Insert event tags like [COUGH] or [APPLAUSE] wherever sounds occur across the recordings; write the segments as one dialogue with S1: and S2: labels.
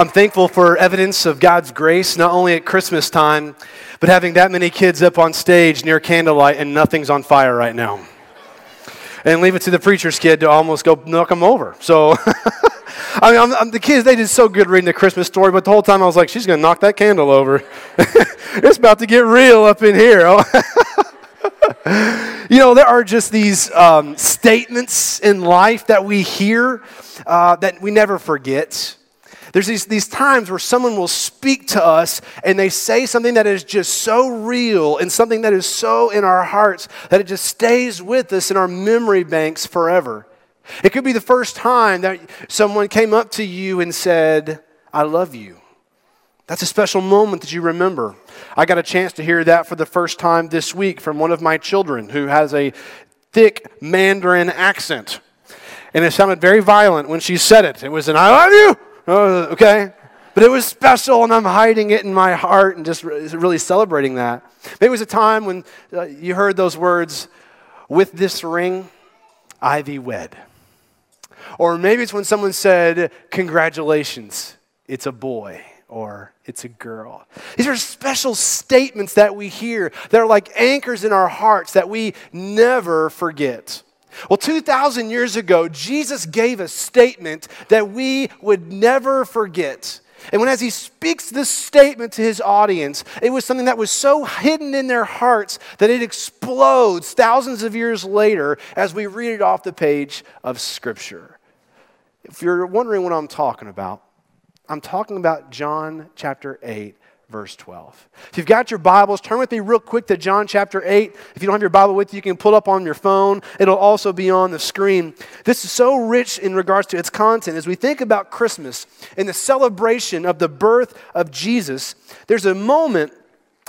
S1: I'm thankful for evidence of God's grace, not only at Christmas time, but having that many kids up on stage near candlelight and nothing's on fire right now. And leave it to the preacher's kid to almost go knock them over. So, [LAUGHS] I mean, I'm, I'm, the kids, they did so good reading the Christmas story, but the whole time I was like, she's going to knock that candle over. [LAUGHS] it's about to get real up in here. [LAUGHS] you know, there are just these um, statements in life that we hear uh, that we never forget. There's these, these times where someone will speak to us and they say something that is just so real and something that is so in our hearts that it just stays with us in our memory banks forever. It could be the first time that someone came up to you and said, I love you. That's a special moment that you remember. I got a chance to hear that for the first time this week from one of my children who has a thick Mandarin accent. And it sounded very violent when she said it. It was an I love you okay? But it was special, and I'm hiding it in my heart and just really celebrating that. Maybe it was a time when uh, you heard those words, with this ring, I thee wed. Or maybe it's when someone said, Congratulations, it's a boy or it's a girl. These are special statements that we hear that are like anchors in our hearts that we never forget. Well, 2,000 years ago, Jesus gave a statement that we would never forget. And when as he speaks this statement to his audience, it was something that was so hidden in their hearts that it explodes thousands of years later as we read it off the page of Scripture. If you're wondering what I'm talking about, I'm talking about John chapter 8, verse 12. If you've got your Bibles, turn with me real quick to John chapter 8. If you don't have your Bible with you, you can pull up on your phone. It'll also be on the screen. This is so rich in regards to its content. As we think about Christmas and the celebration of the birth of Jesus, there's a moment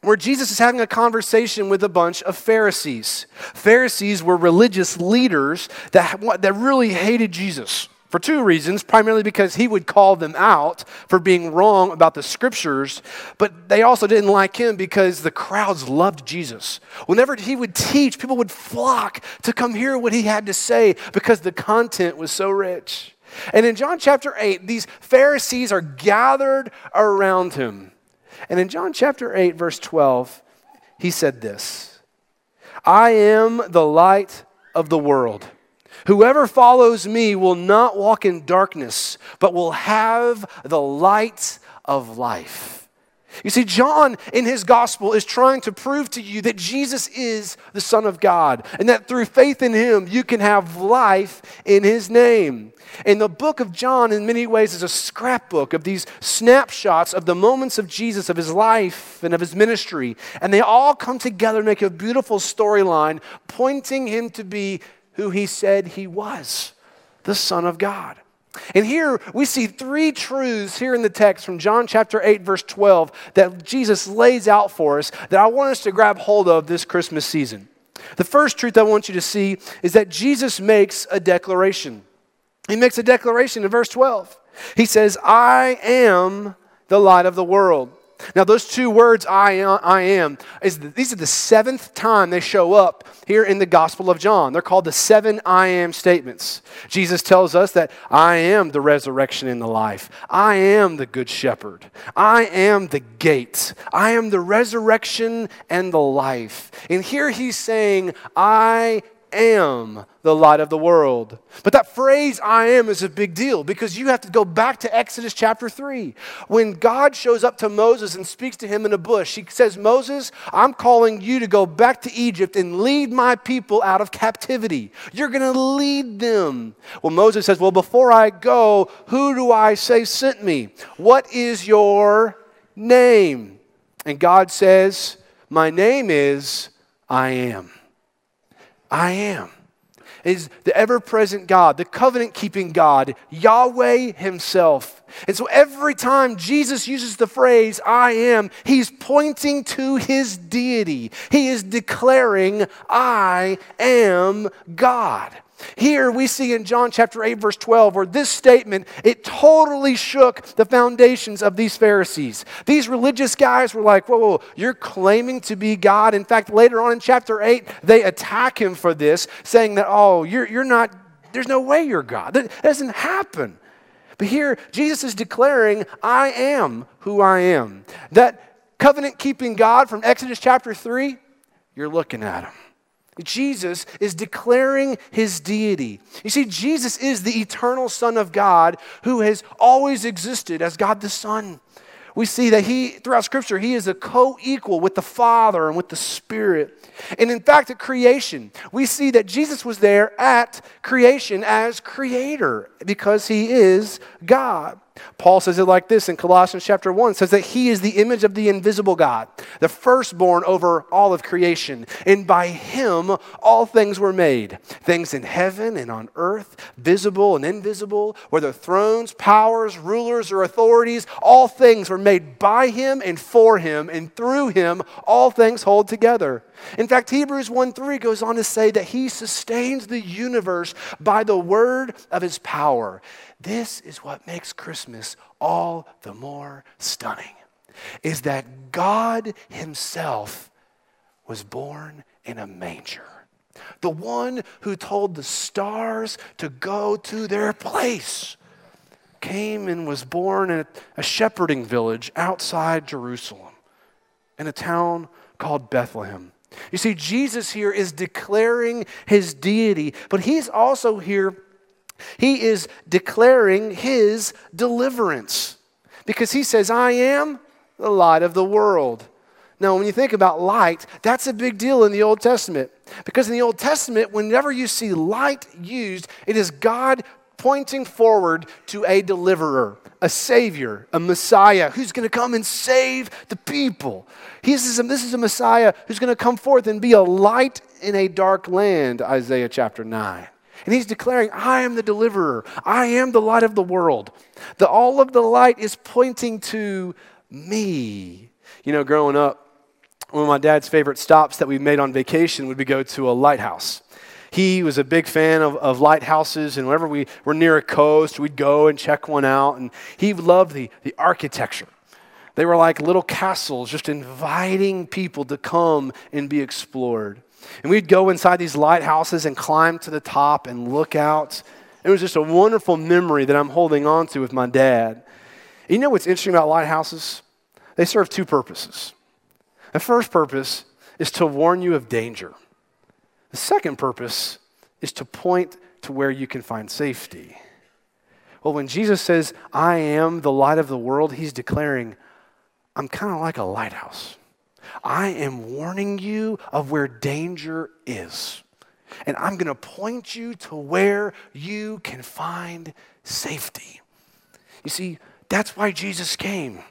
S1: where Jesus is having a conversation with a bunch of Pharisees. Pharisees were religious leaders that, that really hated Jesus for two reasons primarily because he would call them out for being wrong about the scriptures, but they also didn't like him because the crowds loved Jesus. Whenever he would teach, people would flock to come hear what he had to say because the content was so rich. And in John chapter 8, these Pharisees are gathered around him. And in John chapter 8, verse 12, he said this I am the light of the world. Whoever follows me will not walk in darkness, but will have the light of life. You see, John in his gospel is trying to prove to you that Jesus is the Son of God and that through faith in him, you can have life in his name. And the book of John, in many ways, is a scrapbook of these snapshots of the moments of Jesus, of his life, and of his ministry. And they all come together and make a beautiful storyline pointing him to be who he said he was the Son of God. And here we see three truths here in the text from John chapter 8, verse 12, that Jesus lays out for us that I want us to grab hold of this Christmas season. The first truth I want you to see is that Jesus makes a declaration. He makes a declaration in verse 12. He says, I am the light of the world. Now, those two words, I am, I am, is the, these are the seventh time they show up here in the Gospel of John. They're called the seven I am statements. Jesus tells us that I am the resurrection and the life. I am the good shepherd. I am the gate. I am the resurrection and the life. And here he's saying, I am the light of the world. But that phrase, I am, is a big deal because you have to go back to Exodus chapter 3. When God shows up to Moses and speaks to him in a bush, he says, Moses, I'm calling you to go back to Egypt and lead my people out of captivity. You're going to lead them. Well, Moses says, Well, before I go, who do I say sent me? What is your name? And God says, My name is I am. I am is the ever present God, the covenant keeping God, Yahweh Himself. And so every time Jesus uses the phrase, I am, He's pointing to His deity. He is declaring, I am God. Here we see in John chapter 8 verse 12 where this statement it totally shook the foundations of these Pharisees. These religious guys were like, "Whoa, whoa, you're claiming to be God." In fact, later on in chapter 8, they attack him for this, saying that, "Oh, you're you're not there's no way you're God. That doesn't happen." But here, Jesus is declaring, I am who I am. That covenant keeping God from Exodus chapter 3, you're looking at him. Jesus is declaring his deity. You see, Jesus is the eternal Son of God who has always existed as God the Son. We see that he, throughout Scripture, he is a co equal with the Father and with the Spirit. And in fact, at creation, we see that Jesus was there at creation as creator because he is God. Paul says it like this in Colossians chapter 1 says that he is the image of the invisible God, the firstborn over all of creation. And by him all things were made, things in heaven and on earth, visible and invisible, whether thrones, powers, rulers, or authorities, all things were made by him and for him, and through him all things hold together. In fact, Hebrews 1 3 goes on to say that he sustains the universe by the word of his power. This is what makes Christmas all the more stunning is that God himself was born in a manger. The one who told the stars to go to their place came and was born in a shepherding village outside Jerusalem in a town called Bethlehem. You see, Jesus here is declaring his deity, but he's also here he is declaring his deliverance because he says, I am the light of the world. Now, when you think about light, that's a big deal in the Old Testament. Because in the Old Testament, whenever you see light used, it is God pointing forward to a deliverer, a savior, a Messiah who's going to come and save the people. This is, a, this is a Messiah who's going to come forth and be a light in a dark land, Isaiah chapter 9. And he's declaring, I am the deliverer. I am the light of the world. The, all of the light is pointing to me. You know, growing up, one of my dad's favorite stops that we made on vacation would be go to a lighthouse. He was a big fan of, of lighthouses, and whenever we were near a coast, we'd go and check one out. And he loved the, the architecture. They were like little castles, just inviting people to come and be explored. And we'd go inside these lighthouses and climb to the top and look out. It was just a wonderful memory that I'm holding on to with my dad. You know what's interesting about lighthouses? They serve two purposes. The first purpose is to warn you of danger. The second purpose is to point to where you can find safety. Well, when Jesus says, I am the light of the world, he's declaring, I'm kind of like a lighthouse. I am warning you of where danger is. And I'm going to point you to where you can find safety. You see, that's why Jesus came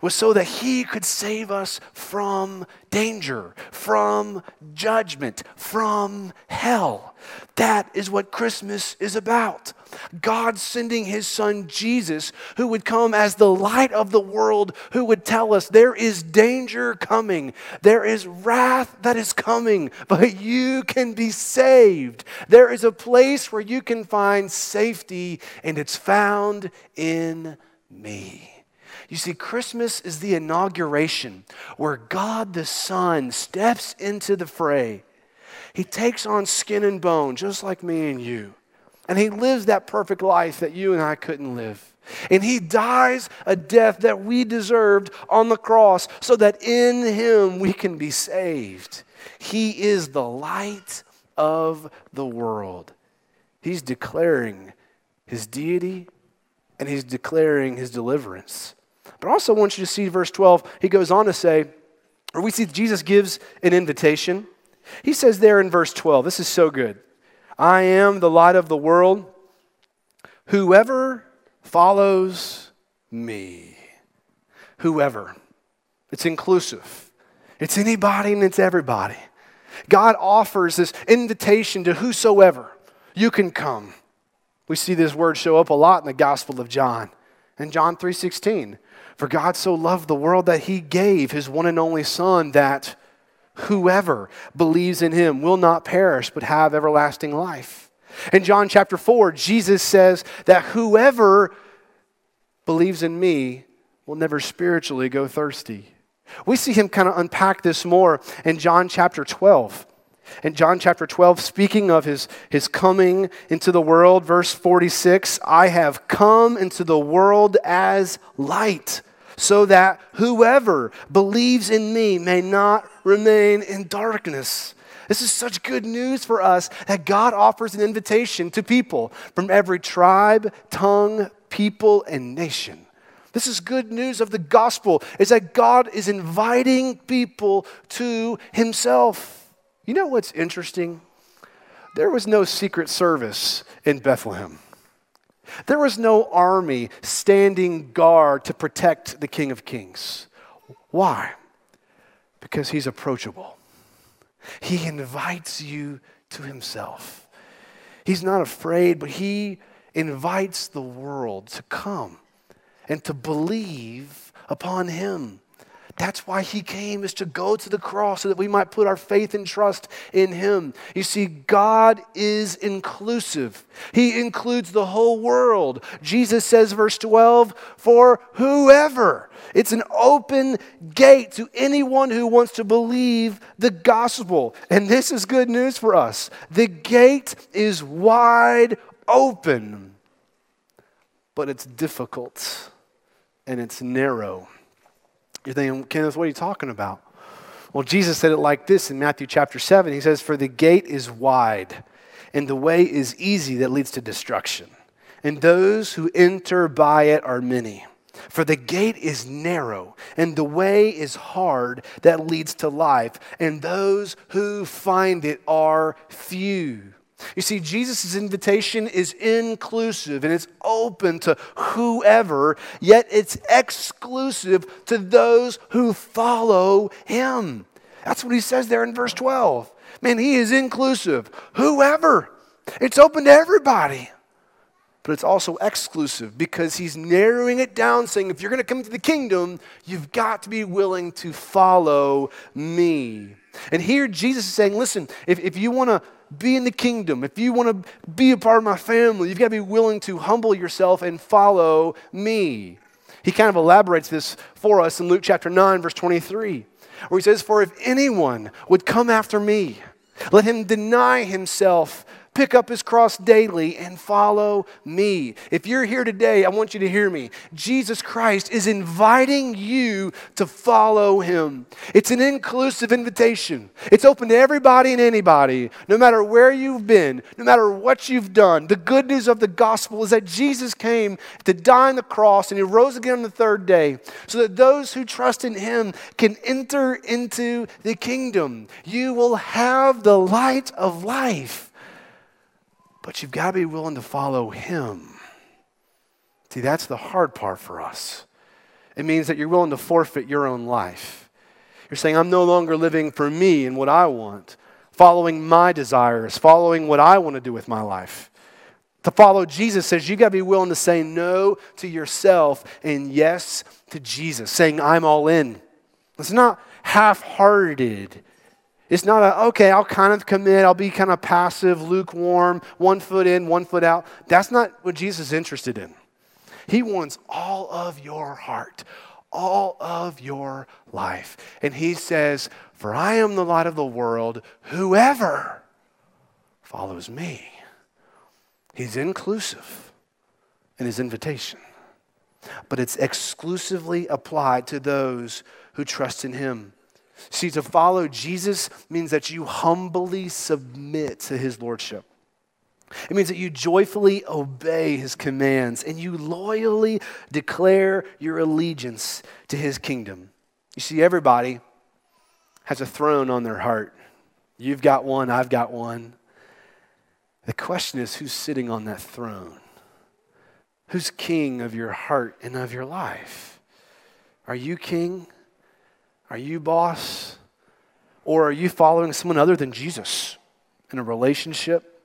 S1: was so that he could save us from danger, from judgment, from hell. That is what Christmas is about. God sending his son Jesus, who would come as the light of the world, who would tell us there is danger coming, there is wrath that is coming, but you can be saved. There is a place where you can find safety, and it's found in me. You see, Christmas is the inauguration where God the Son steps into the fray. He takes on skin and bone, just like me and you. And he lives that perfect life that you and I couldn't live. And he dies a death that we deserved on the cross so that in him we can be saved. He is the light of the world. He's declaring his deity and he's declaring his deliverance. But I also want you to see verse 12. He goes on to say, or we see Jesus gives an invitation. He says there in verse 12, this is so good. I am the light of the world. Whoever follows me. Whoever. It's inclusive. It's anybody and it's everybody. God offers this invitation to whosoever. You can come. We see this word show up a lot in the Gospel of John. In John 3:16, for God so loved the world that he gave his one and only Son that whoever believes in him will not perish but have everlasting life. In John chapter 4, Jesus says that whoever believes in me will never spiritually go thirsty. We see him kind of unpack this more in John chapter 12. In John chapter 12, speaking of his, his coming into the world, verse 46 I have come into the world as light, so that whoever believes in me may not remain in darkness. This is such good news for us that God offers an invitation to people from every tribe, tongue, people, and nation. This is good news of the gospel is that God is inviting people to himself. You know what's interesting? There was no secret service in Bethlehem. There was no army standing guard to protect the King of Kings. Why? Because he's approachable. He invites you to himself. He's not afraid, but he invites the world to come and to believe upon him. That's why he came, is to go to the cross so that we might put our faith and trust in him. You see, God is inclusive, he includes the whole world. Jesus says, verse 12, for whoever. It's an open gate to anyone who wants to believe the gospel. And this is good news for us. The gate is wide open, but it's difficult and it's narrow. You're thinking, Kenneth, what are you talking about? Well, Jesus said it like this in Matthew chapter 7. He says, For the gate is wide, and the way is easy that leads to destruction, and those who enter by it are many. For the gate is narrow, and the way is hard that leads to life, and those who find it are few. You see, Jesus' invitation is inclusive and it's open to whoever, yet it's exclusive to those who follow him. That's what he says there in verse 12. Man, he is inclusive. Whoever. It's open to everybody. But it's also exclusive because he's narrowing it down, saying, if you're going to come to the kingdom, you've got to be willing to follow me. And here Jesus is saying, listen, if, if you want to be in the kingdom, if you want to be a part of my family, you've got to be willing to humble yourself and follow me. He kind of elaborates this for us in Luke chapter 9, verse 23, where he says, For if anyone would come after me, let him deny himself pick up his cross daily and follow me. If you're here today, I want you to hear me. Jesus Christ is inviting you to follow him. It's an inclusive invitation, it's open to everybody and anybody, no matter where you've been, no matter what you've done. The good news of the gospel is that Jesus came to die on the cross and he rose again on the third day so that those who trust in him can enter into the kingdom. You will have the light of life. But you've got to be willing to follow Him. See, that's the hard part for us. It means that you're willing to forfeit your own life. You're saying, I'm no longer living for me and what I want, following my desires, following what I want to do with my life. To follow Jesus says you've got to be willing to say no to yourself and yes to Jesus, saying, I'm all in. It's not half hearted. It's not a, okay, I'll kind of commit, I'll be kind of passive, lukewarm, one foot in, one foot out. That's not what Jesus is interested in. He wants all of your heart, all of your life. And he says, For I am the light of the world. Whoever follows me. He's inclusive in his invitation, but it's exclusively applied to those who trust in him. See, to follow Jesus means that you humbly submit to his lordship. It means that you joyfully obey his commands and you loyally declare your allegiance to his kingdom. You see, everybody has a throne on their heart. You've got one, I've got one. The question is who's sitting on that throne? Who's king of your heart and of your life? Are you king? Are you boss? Or are you following someone other than Jesus in a relationship,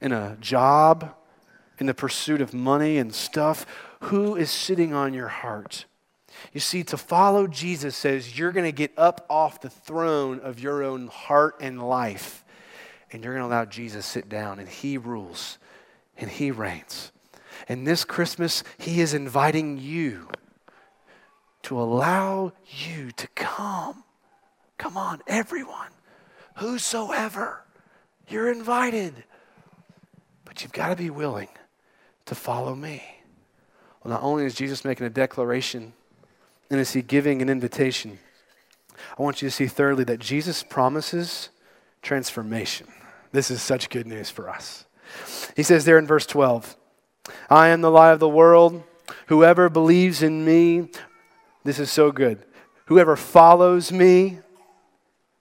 S1: in a job, in the pursuit of money and stuff? Who is sitting on your heart? You see, to follow Jesus says you're going to get up off the throne of your own heart and life, and you're going to allow Jesus sit down, and He rules and He reigns. And this Christmas, He is inviting you to allow you to come. Come on, everyone. Whosoever. You're invited. But you've got to be willing to follow me. Well, not only is Jesus making a declaration and is he giving an invitation, I want you to see thirdly that Jesus promises transformation. This is such good news for us. He says there in verse 12, I am the light of the world. Whoever believes in me, this is so good. Whoever follows me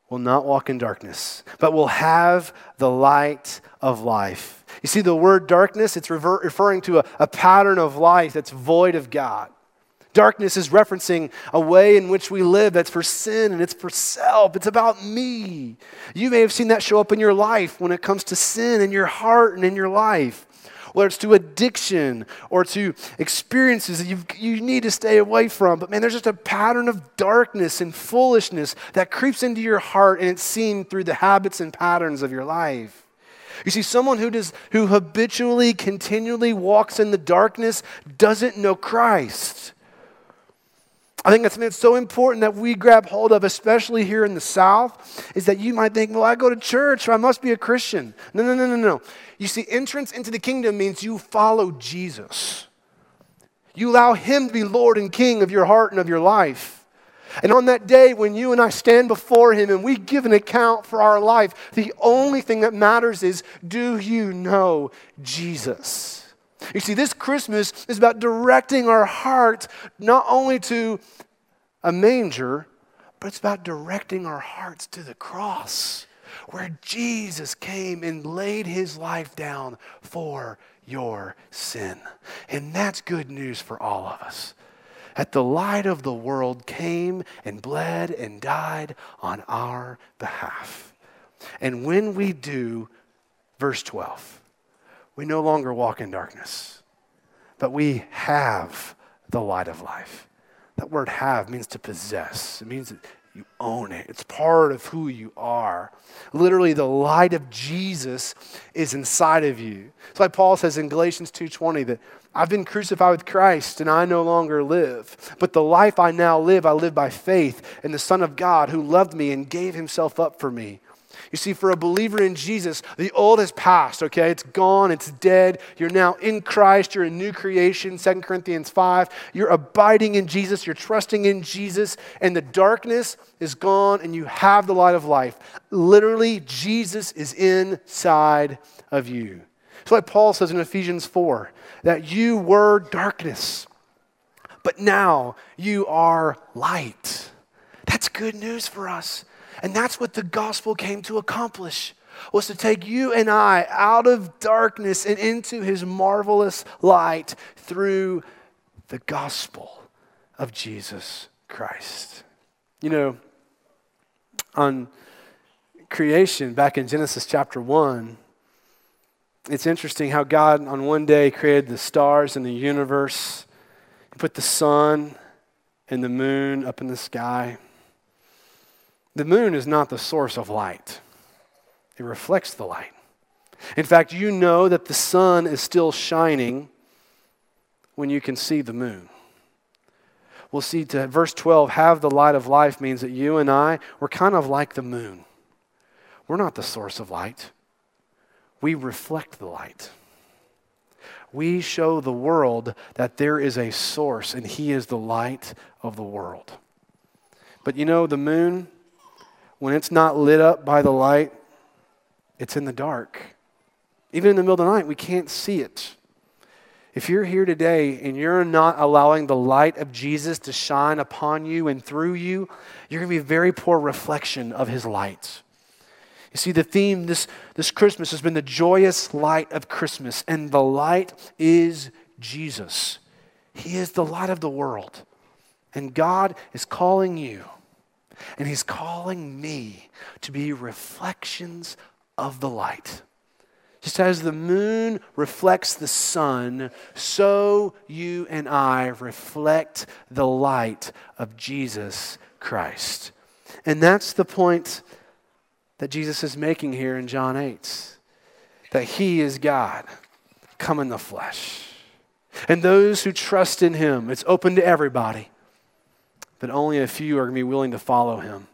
S1: will not walk in darkness, but will have the light of life. You see, the word darkness, it's refer- referring to a, a pattern of life that's void of God. Darkness is referencing a way in which we live that's for sin and it's for self. It's about me. You may have seen that show up in your life when it comes to sin in your heart and in your life, whether it's to addiction or to experiences that you you need to stay away from. But man, there's just a pattern of darkness and foolishness that creeps into your heart and it's seen through the habits and patterns of your life. You see, someone who, does, who habitually, continually walks in the darkness doesn't know Christ. I think that's, it's so important that we grab hold of, especially here in the South, is that you might think, well, I go to church, so I must be a Christian. No, no, no, no, no. You see, entrance into the kingdom means you follow Jesus. You allow Him to be Lord and King of your heart and of your life. And on that day, when you and I stand before Him and we give an account for our life, the only thing that matters is do you know Jesus? You see, this Christmas is about directing our heart not only to a manger, but it's about directing our hearts to the cross where Jesus came and laid his life down for your sin. And that's good news for all of us. That the light of the world came and bled and died on our behalf. And when we do, verse 12, we no longer walk in darkness, but we have the light of life. That word have means to possess, it means you own it. It's part of who you are. Literally, the light of Jesus is inside of you. That's why Paul says in Galatians 2:20 that I've been crucified with Christ and I no longer live. But the life I now live, I live by faith in the Son of God who loved me and gave himself up for me. You see, for a believer in Jesus, the old has passed, okay? It's gone, it's dead. You're now in Christ, you're a new creation, 2 Corinthians 5. You're abiding in Jesus, you're trusting in Jesus, and the darkness is gone, and you have the light of life. Literally, Jesus is inside of you. That's why Paul says in Ephesians 4 that you were darkness, but now you are light. That's good news for us. And that's what the gospel came to accomplish was to take you and I out of darkness and into his marvelous light through the gospel of Jesus Christ. You know, on creation, back in Genesis chapter 1, it's interesting how God on one day created the stars and the universe. Put the sun and the moon up in the sky. The moon is not the source of light, it reflects the light. In fact, you know that the sun is still shining when you can see the moon. We'll see to verse 12, have the light of life means that you and I, we're kind of like the moon. We're not the source of light, we reflect the light. We show the world that there is a source and He is the light of the world. But you know, the moon, when it's not lit up by the light, it's in the dark. Even in the middle of the night, we can't see it. If you're here today and you're not allowing the light of Jesus to shine upon you and through you, you're going to be a very poor reflection of his light. You see, the theme this, this Christmas has been the joyous light of Christmas, and the light is Jesus. He is the light of the world. And God is calling you and He's calling me to be reflections of the light. Just as the moon reflects the sun, so you and I reflect the light of Jesus Christ. And that's the point that Jesus is making here in John 8 that He is God, come in the flesh. And those who trust in Him, it's open to everybody but only a few are going to be willing to follow him.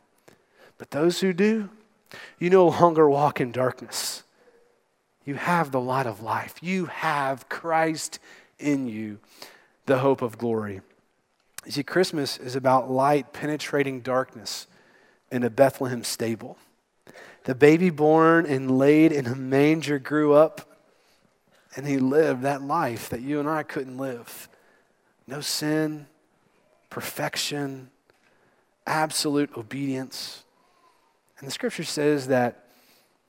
S1: But those who do, You no longer walk in darkness. You have the light of life. You have Christ in you, the hope of glory. You see, Christmas is about light penetrating darkness in a Bethlehem stable. The baby born and laid in a manger grew up, and he lived that life that you and I couldn't live. No sin, perfection, absolute obedience. And the scripture says that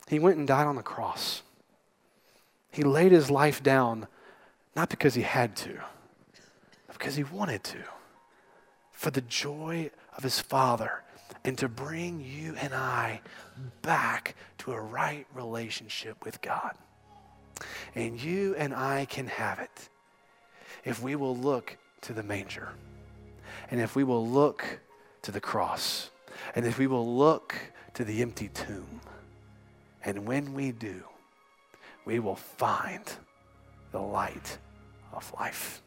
S1: he went and died on the cross. He laid his life down not because he had to, because he wanted to, for the joy of his Father and to bring you and I back to a right relationship with God. And you and I can have it if we will look to the manger and if we will look to the cross and if we will look to the empty tomb. And when we do, we will find the light of life.